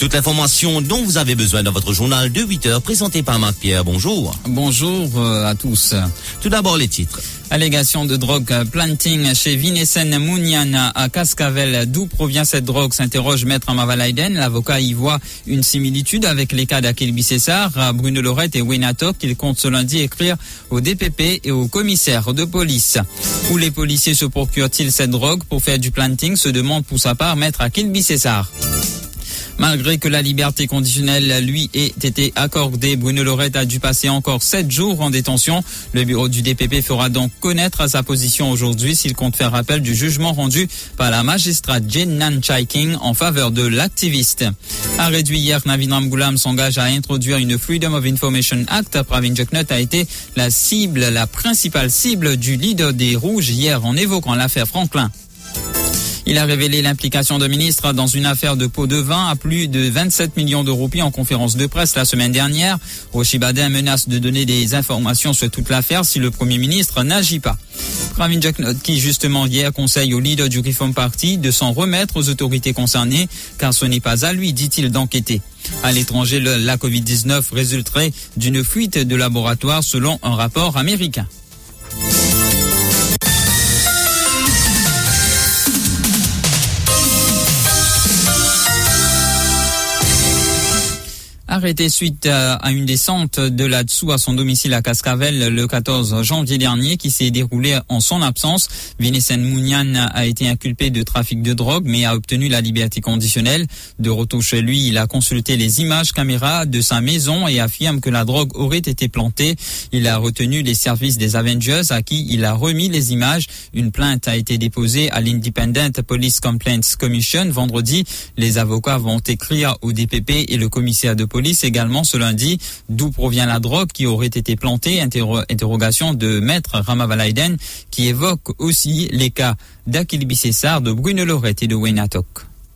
Toute l'information dont vous avez besoin dans votre journal de 8 heures présenté par Marc Pierre. Bonjour. Bonjour euh, à tous. Tout d'abord les titres. Allégation de drogue planting chez Vinesen Mouniana à Cascavel. D'où provient cette drogue s'interroge Maître Mavalaiden. L'avocat y voit une similitude avec les cas d'Akilbi César, Bruno Lorette et Wenatok qu'il compte ce lundi écrire au DPP et au commissaire de police. Où les policiers se procurent-ils cette drogue pour faire du planting se demande pour sa part Maître Akilbi César. Malgré que la liberté conditionnelle lui ait été accordée, Bruno Lorette a dû passer encore sept jours en détention. Le bureau du DPP fera donc connaître sa position aujourd'hui s'il compte faire appel du jugement rendu par la magistrate Jane Nan Chaiking en faveur de l'activiste. A réduit hier, Navin Ramgoulam s'engage à introduire une Freedom of Information Act. Pravin Jeknut a été la cible, la principale cible du leader des Rouges hier en évoquant l'affaire Franklin. Il a révélé l'implication de ministres dans une affaire de pot de vin à plus de 27 millions de roupies en conférence de presse la semaine dernière. Rochibadin menace de donner des informations sur toute l'affaire si le Premier ministre n'agit pas. Pravin Jacknot qui justement hier conseille au leader du Reform Party de s'en remettre aux autorités concernées car ce n'est pas à lui, dit-il, d'enquêter. À l'étranger, la Covid-19 résulterait d'une fuite de laboratoire selon un rapport américain. Arrêté suite à une descente de là-dessous à son domicile à Cascavel le 14 janvier dernier qui s'est déroulé en son absence. Vinesen Mounian a été inculpé de trafic de drogue mais a obtenu la liberté conditionnelle. De retour chez lui, il a consulté les images caméras de sa maison et affirme que la drogue aurait été plantée. Il a retenu les services des Avengers à qui il a remis les images. Une plainte a été déposée à l'Independent Police Complaints Commission vendredi. Les avocats vont écrire au DPP et le commissaire de police également ce lundi. D'où provient la drogue qui aurait été plantée? Interrogation de maître Ramavalaiden qui évoque aussi les cas d'Akilbi César, de Bruno Lorette et de Wayne.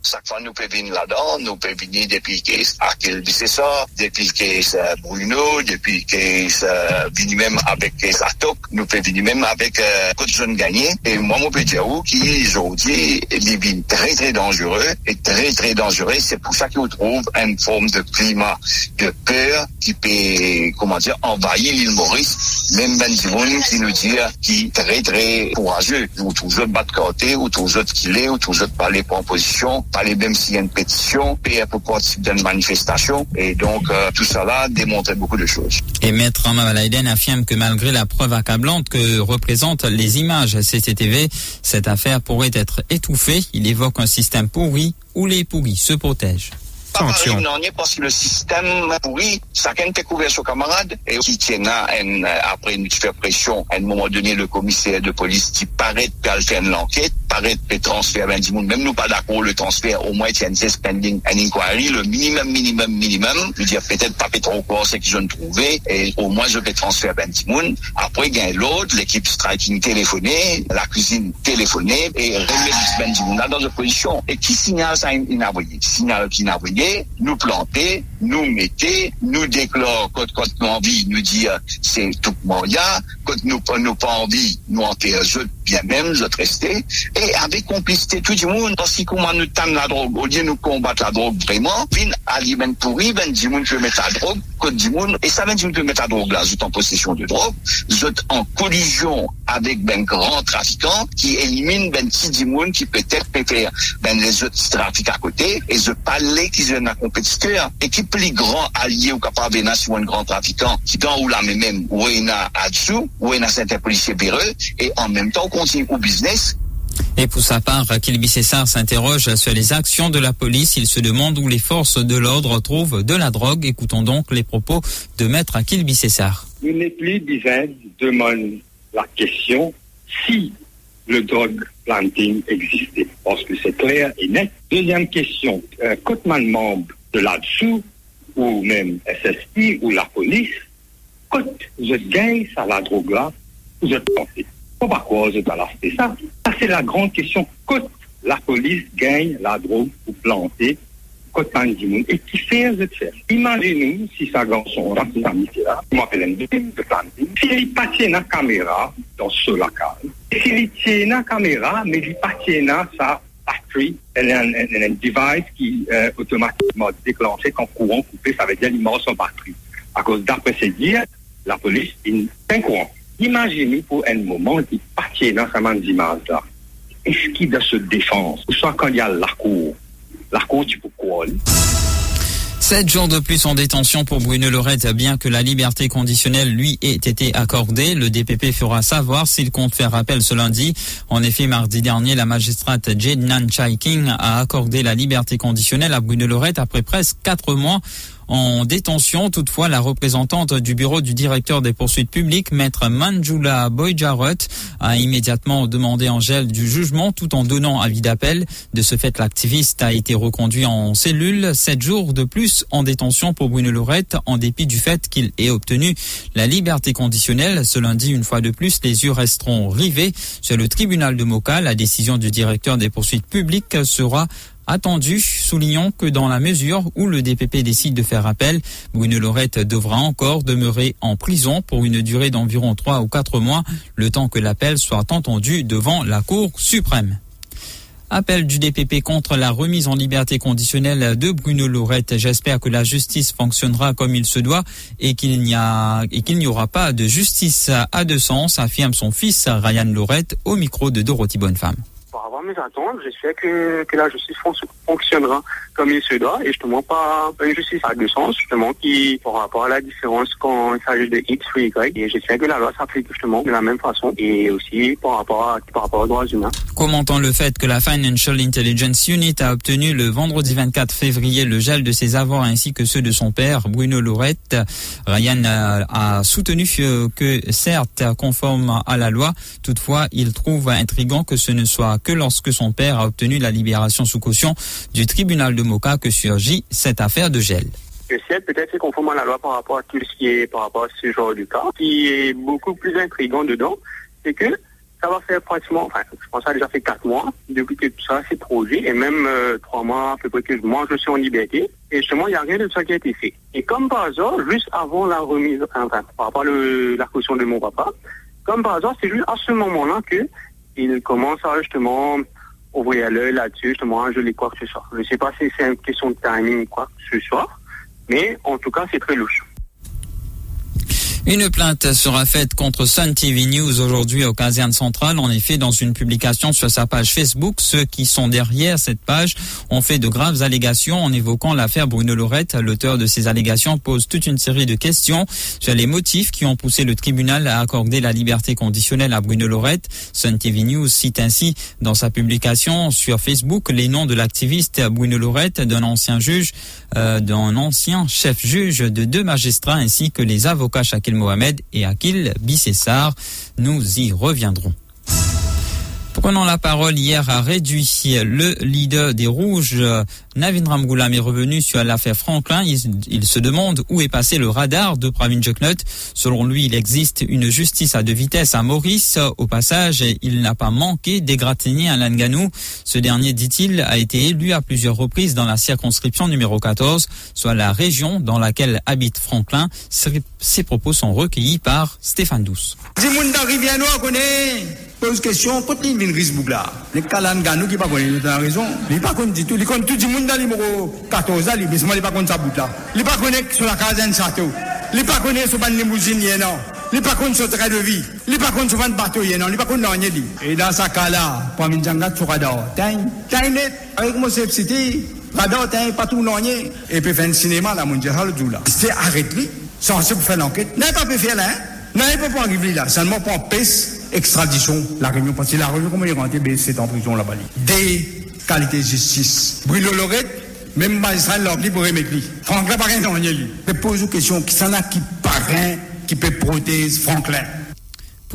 Chaque fois, nous pouvons venir là-dedans, nous pouvons venir depuis que Akil ça, depuis que Bruno, depuis que ça venu même avec Satok, nous pouvons venir même avec euh, Côte Jeune Gagné. Et moi, mon petit où qui aujourd'hui, il vient très, très dangereux et très, très dangereux. C'est pour ça qu'on trouve une forme de climat de peur qui peut, comment dire, envahir l'île Maurice. Même Ben qui nous dit qui est très, très courageux. Ou toujours battre côté, ou toujours qu'il est, ou toujours parler pour en position parler même s'il y a une pétition, un peu participer d'une manifestation. Et donc, euh, tout là démontrait beaucoup de choses. Et Maître Mavalaiden affirme que malgré la preuve accablante que représentent les images CCTV, cette affaire pourrait être étouffée. Il évoque un système pourri où les pourris se protègent. Pas non, parce que le système pourri, chacun couvert son camarade et qui tient un, après une pression, à un moment donné, le commissaire de police qui paraît fait l'enquête, paraît de transfert 20 monde, même nous pas d'accord le transfert, au moins il y a une suspending, un inquiry, le minimum, minimum, minimum, je veux dire peut-être pas trop quoi c'est je ne trouvais, et au moins je vais transférer 20 monde. Après, a l'autre, l'équipe striking téléphonée, la cuisine téléphonée, et remettre 20 là dans une position. Et qui signale ça inavoyé? Signale qui inavoyé, nous planter, nous mettre, nous déclare quand, quand nous envie, nous dire c'est tout moyen, quand nous nous pas envie, nous enterrer bien même, je rester, et avec complicité tout le monde, parce que comment nous tâme la drogue, au lieu de nous combattre la drogue vraiment, vin aliment pourri, ben du monde peut mettre la drogue, code du monde, et ça ben du monde peut mettre la drogue là, vous en possession de drogue, vous êtes en collision avec ben grand trafiquant qui élimine ben petit du monde qui peut-être peut faire ben les autres trafics à côté, et je parlais qu'ils ont un compétiteur, et qui plus grand allié ou capable de sur un grand trafiquant, qui dans ou là même, ou il a dessous, ou il a certains policiers véreux, et en même temps, continue au business. Et pour sa part, Kilby César s'interroge sur les actions de la police. Il se demande où les forces de l'ordre trouvent de la drogue. Écoutons donc les propos de maître Kilby César. Nous n'est plus divin demande la question si le drug planting existait. Parce que c'est clair et net. Deuxième question, cotement membre de là-dessous, ou men SSI ou la polis, kote, je gaye sa la droga, je t'enfie. Pou bon, bakwa je t'alaste sa? Sa se la gran kesyon, kote la polis gaye la droga ou plante, kote man di moun, et ki fè je t'fè. Imaginou si sa ganson rati sa miti la, mou apelen de plante, si li patye nan kamera, dans se la kal, si li tye nan kamera, me li patye nan sa circuit, un device qui est automatiquement déclenché quand courant coupé, ça veut dire l'immense en batterie. A cause d'après ces dires, la police, il n'y a courant. Imaginez pour un moment qu'il partit énormément d'images-là. Est-ce qu'il y a cette défense? Ou soit quand il y a la cour? La cour, tu peux courir. Sept jours de plus en détention pour Bruno Lorette, bien que la liberté conditionnelle lui ait été accordée. Le DPP fera savoir s'il compte faire appel ce lundi. En effet, mardi dernier, la magistrate Nan Chai King a accordé la liberté conditionnelle à Bruno Lorette après presque quatre mois en détention. Toutefois, la représentante du bureau du directeur des poursuites publiques, maître Manjula Boyjarot, a immédiatement demandé en gel du jugement tout en donnant avis d'appel. De ce fait, l'activiste a été reconduit en cellule. Sept jours de plus en détention pour Bruno Lorette, en dépit du fait qu'il ait obtenu la liberté conditionnelle. Ce lundi, une fois de plus, les yeux resteront rivés sur le tribunal de Moka. La décision du directeur des poursuites publiques sera attendu. Soulignons que dans la mesure où le DPP décide de faire appel, Bruno Lorette devra encore demeurer en prison pour une durée d'environ 3 ou 4 mois, le temps que l'appel soit entendu devant la Cour suprême. Appel du DPP contre la remise en liberté conditionnelle de Bruno Lorette. J'espère que la justice fonctionnera comme il se doit et qu'il n'y et qu'il n'y aura pas de justice à deux sens, affirme son fils Ryan Lorette au micro de Dorothy Bonnefemme. Mes attentes, j'espère que, que la justice fonctionnera comme il se doit et justement pas, une justice à deux sens justement qui par rapport à la différence quand il s'agit de X ou Y et j'espère que la loi s'applique justement de la même façon et aussi par rapport, à, par rapport aux droits humains. Commentant le fait que la Financial Intelligence Unit a obtenu le vendredi 24 février le gel de ses avoirs ainsi que ceux de son père Bruno Lorette, Ryan a, a soutenu que certes conforme à la loi, toutefois il trouve intrigant que ce ne soit que lorsque son père a obtenu la libération sous caution du tribunal de Moka que surgit cette affaire de gel. Que c'est peut-être c'est conforme à la loi par rapport à tout ce qui est par rapport à ce genre de cas. Ce qui est beaucoup plus intriguant dedans, c'est que ça va faire pratiquement, enfin, je pense que ça a déjà fait quatre mois depuis que tout ça s'est produit et même euh, trois mois à peu près que moi je suis en liberté et justement il n'y a rien de ça qui a été fait. Et comme par hasard, juste avant la remise, enfin, par rapport à le, la caution de mon papa, comme par hasard, c'est juste à ce moment-là que il commence à justement ouvrir l'œil là-dessus, justement, je les quoi que ce soit. Je ne sais pas si c'est une question de timing ou quoi que ce soit, mais en tout cas, c'est très louche. Une plainte sera faite contre Sun TV News aujourd'hui au caserne centrale. En effet, dans une publication sur sa page Facebook, ceux qui sont derrière cette page ont fait de graves allégations en évoquant l'affaire Bruno Lorette. L'auteur de ces allégations pose toute une série de questions sur les motifs qui ont poussé le tribunal à accorder la liberté conditionnelle à Bruno Lorette. Sun TV News cite ainsi dans sa publication sur Facebook les noms de l'activiste Bruno Lorette, d'un ancien juge, euh, d'un ancien chef juge, de deux magistrats ainsi que les avocats Mohamed et Akil Bissessar. Nous y reviendrons. Prenant la parole hier a réduit le leader des Rouges, Navin Ramgoulam est revenu sur l'affaire Franklin. Il, se demande où est passé le radar de Pravin Joknot. Selon lui, il existe une justice à deux vitesses à Maurice. Au passage, il n'a pas manqué d'égratigner Alain Ganou. Ce dernier, dit-il, a été élu à plusieurs reprises dans la circonscription numéro 14, soit la région dans laquelle habite Franklin. Ses propos sont recueillis par Stéphane Douce. les pas tout, tout monde dans numéro 14 là, mais il pas connu sa bout là. Il pas sur la caserne château. Il pas connu sur la limousine non. Il pas connu sur train de vie. Il pas connu sur un bateau non, il pas connu rien dit. Et dans ce cas là, me dire sur radar, t'as t'as net avec mon city, radar t'as pas tout non et puis faire un cinéma là mon Dieu, le tout là. C'est arrêté, sans pour faire l'enquête. N'a pas pu faire là, hein. N'a pas arriver là, seulement pour pèse extradition, la réunion, parce que la réunion, comment il est rentré, c'est en prison là-bas. Des qualités de justice. Bruno Lorette, même magistrat dit pour remettre Franklin, dans lui. Je pose une question, qui s'en a qui paraît, qui peut protéger Franklin?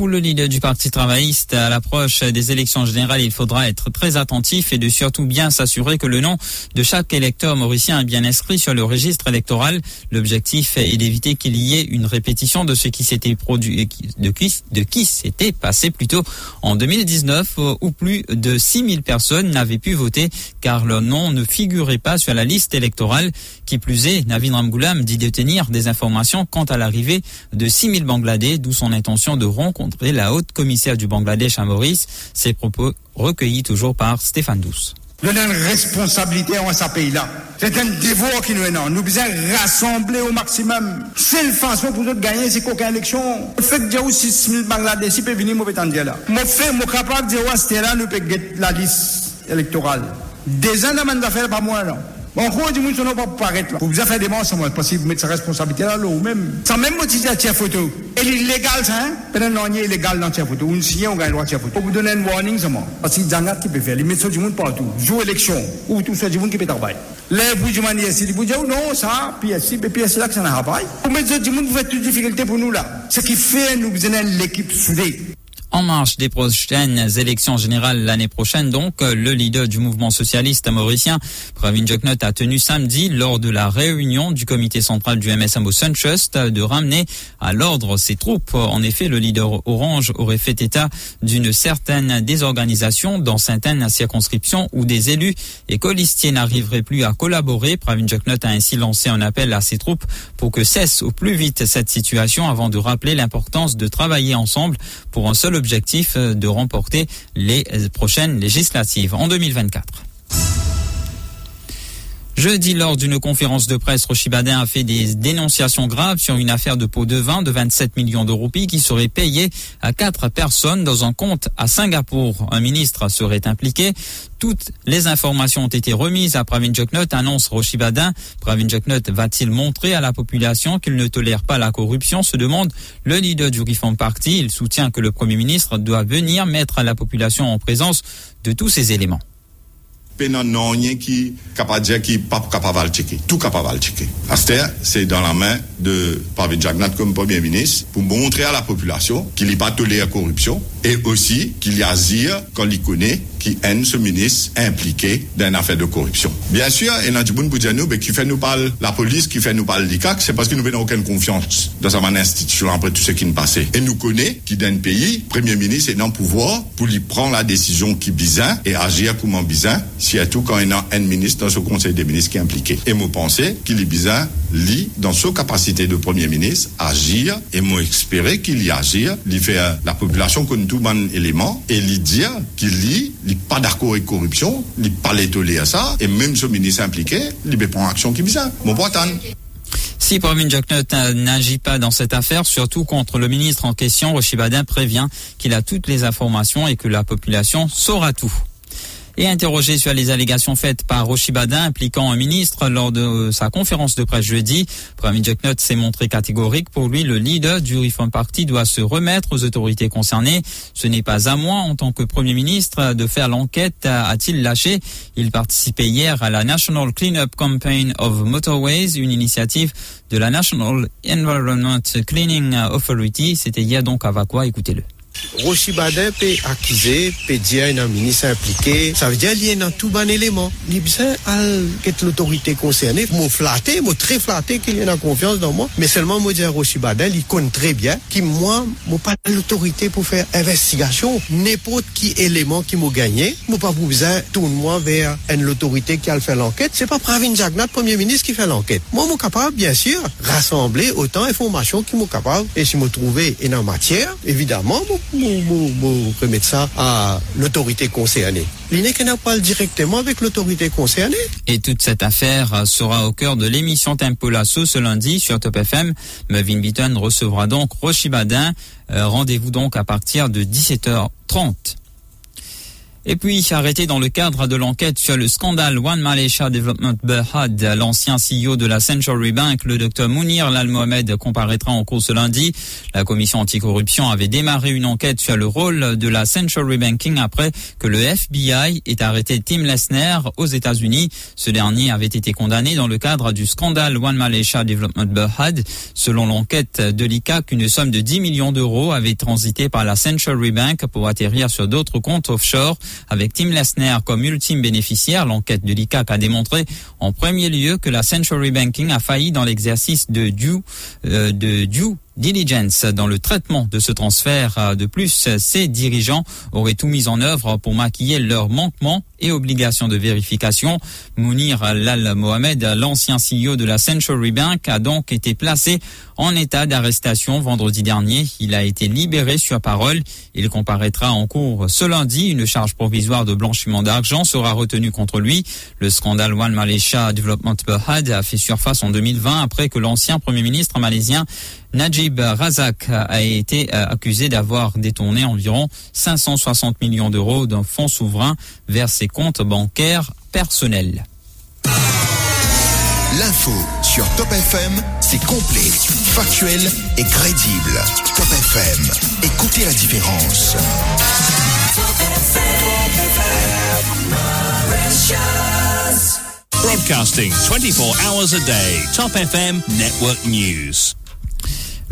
Pour le leader du Parti travailliste, à l'approche des élections générales, il faudra être très attentif et de surtout bien s'assurer que le nom de chaque électeur mauricien est bien inscrit sur le registre électoral. L'objectif est d'éviter qu'il y ait une répétition de ce qui s'était produit, de qui, de qui s'était passé plutôt en 2019, où plus de 6000 personnes n'avaient pu voter car leur nom ne figurait pas sur la liste électorale. Qui plus est, Navin Ramgoulam dit détenir des informations quant à l'arrivée de 6000 Bangladais, d'où son intention de rencontrer la haute commissaire du Bangladesh à Maurice. Ces propos recueillis toujours par Stéphane Douce. Nous avons une responsabilité en ce pays-là. C'est un devoir qui nous est Nous devons rassembler au maximum. Seule façon pour nous de gagner, c'est qu'aucune élection. Le fait de dire aussi 6 000 Bangladesh, il peut venir, moi, je dire là. Moi, fait, capable de dire, c'était là, nous peut la liste électorale. Des ans, de d'affaires, pas moi, non. Mwen kou di moun sou nou pa pou paret la. Pou biza fè deman sou mwen, pasi mwen sa responsabilite la lou mèm. San mèm mouti sa tche foto. E li legal sa, penen lanye legal nan tche foto. Un siye on gany lwa tche foto. Ou pou donen warning sa mwen. Pasi zanat ki pe fè, li met sou di moun patou. Jou eleksyon, ou tou sou di moun ki pe tabay. Le pou di man yesi, li pou di ou non sa, pi yesi, pi yesi la ki sa nan habay. Ou met sou di moun pou fè tout difikilte pou nou la. Se ki fè nou bizenan l'ekip soudey. En marche des prochaines élections générales l'année prochaine, donc, le leader du mouvement socialiste mauricien, Pravin Joknot, a tenu samedi, lors de la réunion du comité central du MSMO Suntrust, de ramener à l'ordre ses troupes. En effet, le leader orange aurait fait état d'une certaine désorganisation dans certaines circonscriptions où des élus et colistiers n'arriveraient plus à collaborer. Pravin Joknot a ainsi lancé un appel à ses troupes pour que cesse au plus vite cette situation avant de rappeler l'importance de travailler ensemble pour un seul euh, de remporter les euh, prochaines législatives en 2024. Jeudi, lors d'une conférence de presse, Rochibadin a fait des dénonciations graves sur une affaire de pot de vin de 27 millions de roupies qui serait payée à quatre personnes dans un compte à Singapour. Un ministre serait impliqué. Toutes les informations ont été remises à Pravin Joknot, annonce Rochibadin. Pravin Joknot va-t-il montrer à la population qu'il ne tolère pas la corruption se demande le leader du Reform Party. Il soutient que le Premier ministre doit venir mettre la population en présence de tous ces éléments. pe nan nan yon ki kapadje ki pap kapaval cheke. Tout kapaval cheke. Aster, se dan la men de Pavel Jagnat kom premier ministre pou montre a la populasyon ki li pa tolere korupsyon e osi ki li azir kon li kone ki en se ministre implike den afer de korupsyon. Bien sur, enan di boun pou diyan nou, ki fè nou pal la polis, ki fè nou pal likak, se paski nou ven auken konfians dan sa man institisyon apre tout se ki nou pase. E nou kone ki den peyi, premier ministre enan pouvoi pou li pran la desisyon ki bizan e agir kouman bizan si etou kan enan en ministre dan sou konsey de ministre ki implike. E mou pense ki li bizan li dan sou kapasite de premier ministre agir e mou ekspere ki li agir, li fè la populasyon kon tou man eleman e li dir ki li li pa darko e korupsyon, li pa le tole a sa, e menm sou minis implike, li be pon aksyon ki bisa. Bon potan. Si Pravin Joknot n'agit pas dans cette affaire, surtout contre le ministre en question, Rochibadin prévient qu'il a toutes les informations et que la population saura tout. Et interrogé sur les allégations faites par Rochibadin impliquant un ministre lors de euh, sa conférence de presse jeudi, Pravin Joknot s'est montré catégorique. Pour lui, le leader du Reform Party doit se remettre aux autorités concernées. Ce n'est pas à moi, en tant que Premier ministre, de faire l'enquête, a-t-il lâché. Il participait hier à la National Cleanup Campaign of Motorways, une initiative de la National Environment Cleaning Authority. C'était hier donc à Vakwa. Écoutez-le. Roshi Baden pe akize, pe diyen nan minisa implike, sa ve diyen liyen nan tou ban eleman. Li bisen al ket l'autorite konserne, mou flate, mou tre flate ki liyen nan konfians nan mou, me selman mou diyen Roshi Baden li kon tre bien ki mou mou pa l'autorite pou fè investigasyon. Nepot ki eleman ki mou ganyen, mou pa pou bisen toun mou ver en l'autorite ki al fè l'anket, se pa Pravin Jagnat, premier ministre ki fè l'anket. Mou mou kapab, bien sur, rassemble otan informasyon ki mou kapab, e si mou trouve enan matyere, evidaman mou Mou remet sa a l'autorité concernée. L'INEC n'a pas directement avec l'autorité concernée. Et toute cette affaire sera au cœur de l'émission Tempo Lasso ce lundi sur Top FM. Mevin Beaton recevra donc Rochibadin. Rendez-vous donc à partir de 17h30. Et puis, arrêté dans le cadre de l'enquête sur le scandale One Malaysia Development Berhad, l'ancien CEO de la Century Bank, le docteur Mounir Lal Mohamed, comparaîtra en cours ce lundi. La commission anticorruption avait démarré une enquête sur le rôle de la Century Banking après que le FBI ait arrêté Tim Lesner aux États-Unis. Ce dernier avait été condamné dans le cadre du scandale One Malaysia Development Berhad. Selon l'enquête de l'ICAC, une somme de 10 millions d'euros avait transité par la Century Bank pour atterrir sur d'autres comptes offshore. Avec Tim Lesner comme ultime bénéficiaire, l'enquête de l'ICAC a démontré en premier lieu que la Century Banking a failli dans l'exercice de due, euh, diligence dans le traitement de ce transfert. De plus, ces dirigeants auraient tout mis en œuvre pour maquiller leurs manquements et obligations de vérification. Mounir Lal Mohamed, l'ancien CEO de la Century Bank, a donc été placé en état d'arrestation vendredi dernier. Il a été libéré sur parole. Il comparaîtra en cours ce lundi. Une charge provisoire de blanchiment d'argent sera retenue contre lui. Le scandale One Malaysia Development Berhad a fait surface en 2020 après que l'ancien premier ministre malaisien Najib Razak a été accusé d'avoir détourné environ 560 millions d'euros d'un fonds souverain vers ses comptes bancaires personnels. L'info sur Top FM, c'est complet, factuel et crédible. Top FM, écoutez la différence. Broadcasting 24 hours a day. Top FM Network News.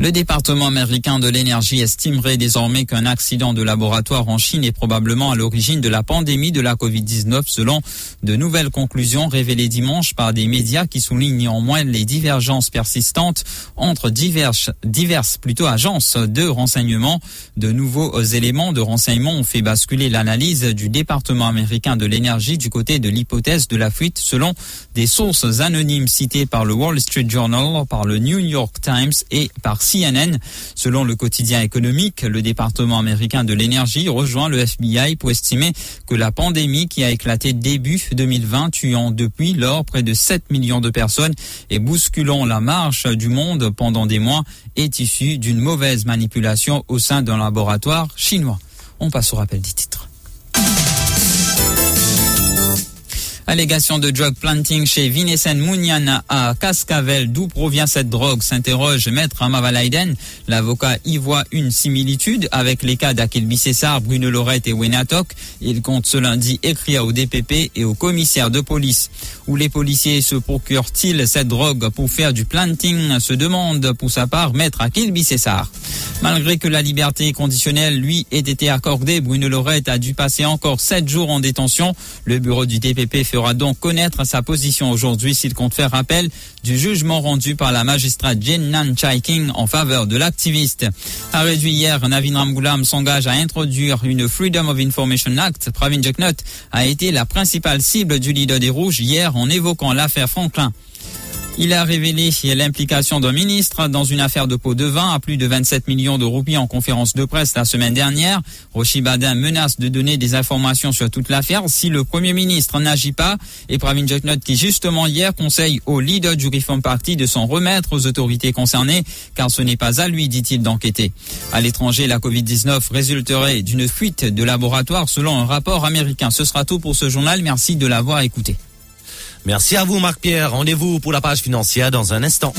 Le département américain de l'énergie estimerait désormais qu'un accident de laboratoire en Chine est probablement à l'origine de la pandémie de la COVID-19 selon de nouvelles conclusions révélées dimanche par des médias qui soulignent néanmoins les divergences persistantes entre diverses, diverses plutôt agences de renseignement. De nouveaux éléments de renseignement ont fait basculer l'analyse du département américain de l'énergie du côté de l'hypothèse de la fuite selon des sources anonymes citées par le Wall Street Journal, par le New York Times et par CNN. Selon le quotidien économique, le département américain de l'énergie rejoint le FBI pour estimer que la pandémie qui a éclaté début 2020, tuant depuis lors près de 7 millions de personnes et bousculant la marche du monde pendant des mois, est issue d'une mauvaise manipulation au sein d'un laboratoire chinois. On passe au rappel des titres. Allégation de drug planting chez Vinesen Mouniana à Cascavel. D'où provient cette drogue s'interroge Maître Amavalaiden. L'avocat y voit une similitude avec les cas d'Akilbi Cessar, Bruno Lorette et Wenatok. Il compte ce lundi écrire au DPP et au commissaire de police. Où les policiers se procurent-ils cette drogue pour faire du planting? Se demande pour sa part Maître Akilbi Cessar. Malgré que la liberté conditionnelle lui ait été accordée, Bruno Lorette a dû passer encore sept jours en détention. Le bureau du DPP fera donc connaître sa position aujourd'hui s'il compte faire appel du jugement rendu par la magistrate Jen Nan Chai King en faveur de l'activiste. A réduit hier, Navin Ramgoulam s'engage à introduire une Freedom of Information Act. Pravin Jeknot a été la principale cible du leader des Rouges hier en évoquant l'affaire Franklin. Il a révélé l'implication d'un ministre dans une affaire de pot de vin à plus de 27 millions de roupies en conférence de presse la semaine dernière. Roshi Badin menace de donner des informations sur toute l'affaire si le Premier ministre n'agit pas. Et Pravin Jeknot qui justement hier conseille au leader du Reform Party de s'en remettre aux autorités concernées car ce n'est pas à lui, dit-il, d'enquêter. À l'étranger, la Covid-19 résulterait d'une fuite de laboratoire selon un rapport américain. Ce sera tout pour ce journal. Merci de l'avoir écouté. Merci à vous, Marc-Pierre. Rendez-vous pour la page financière dans un instant.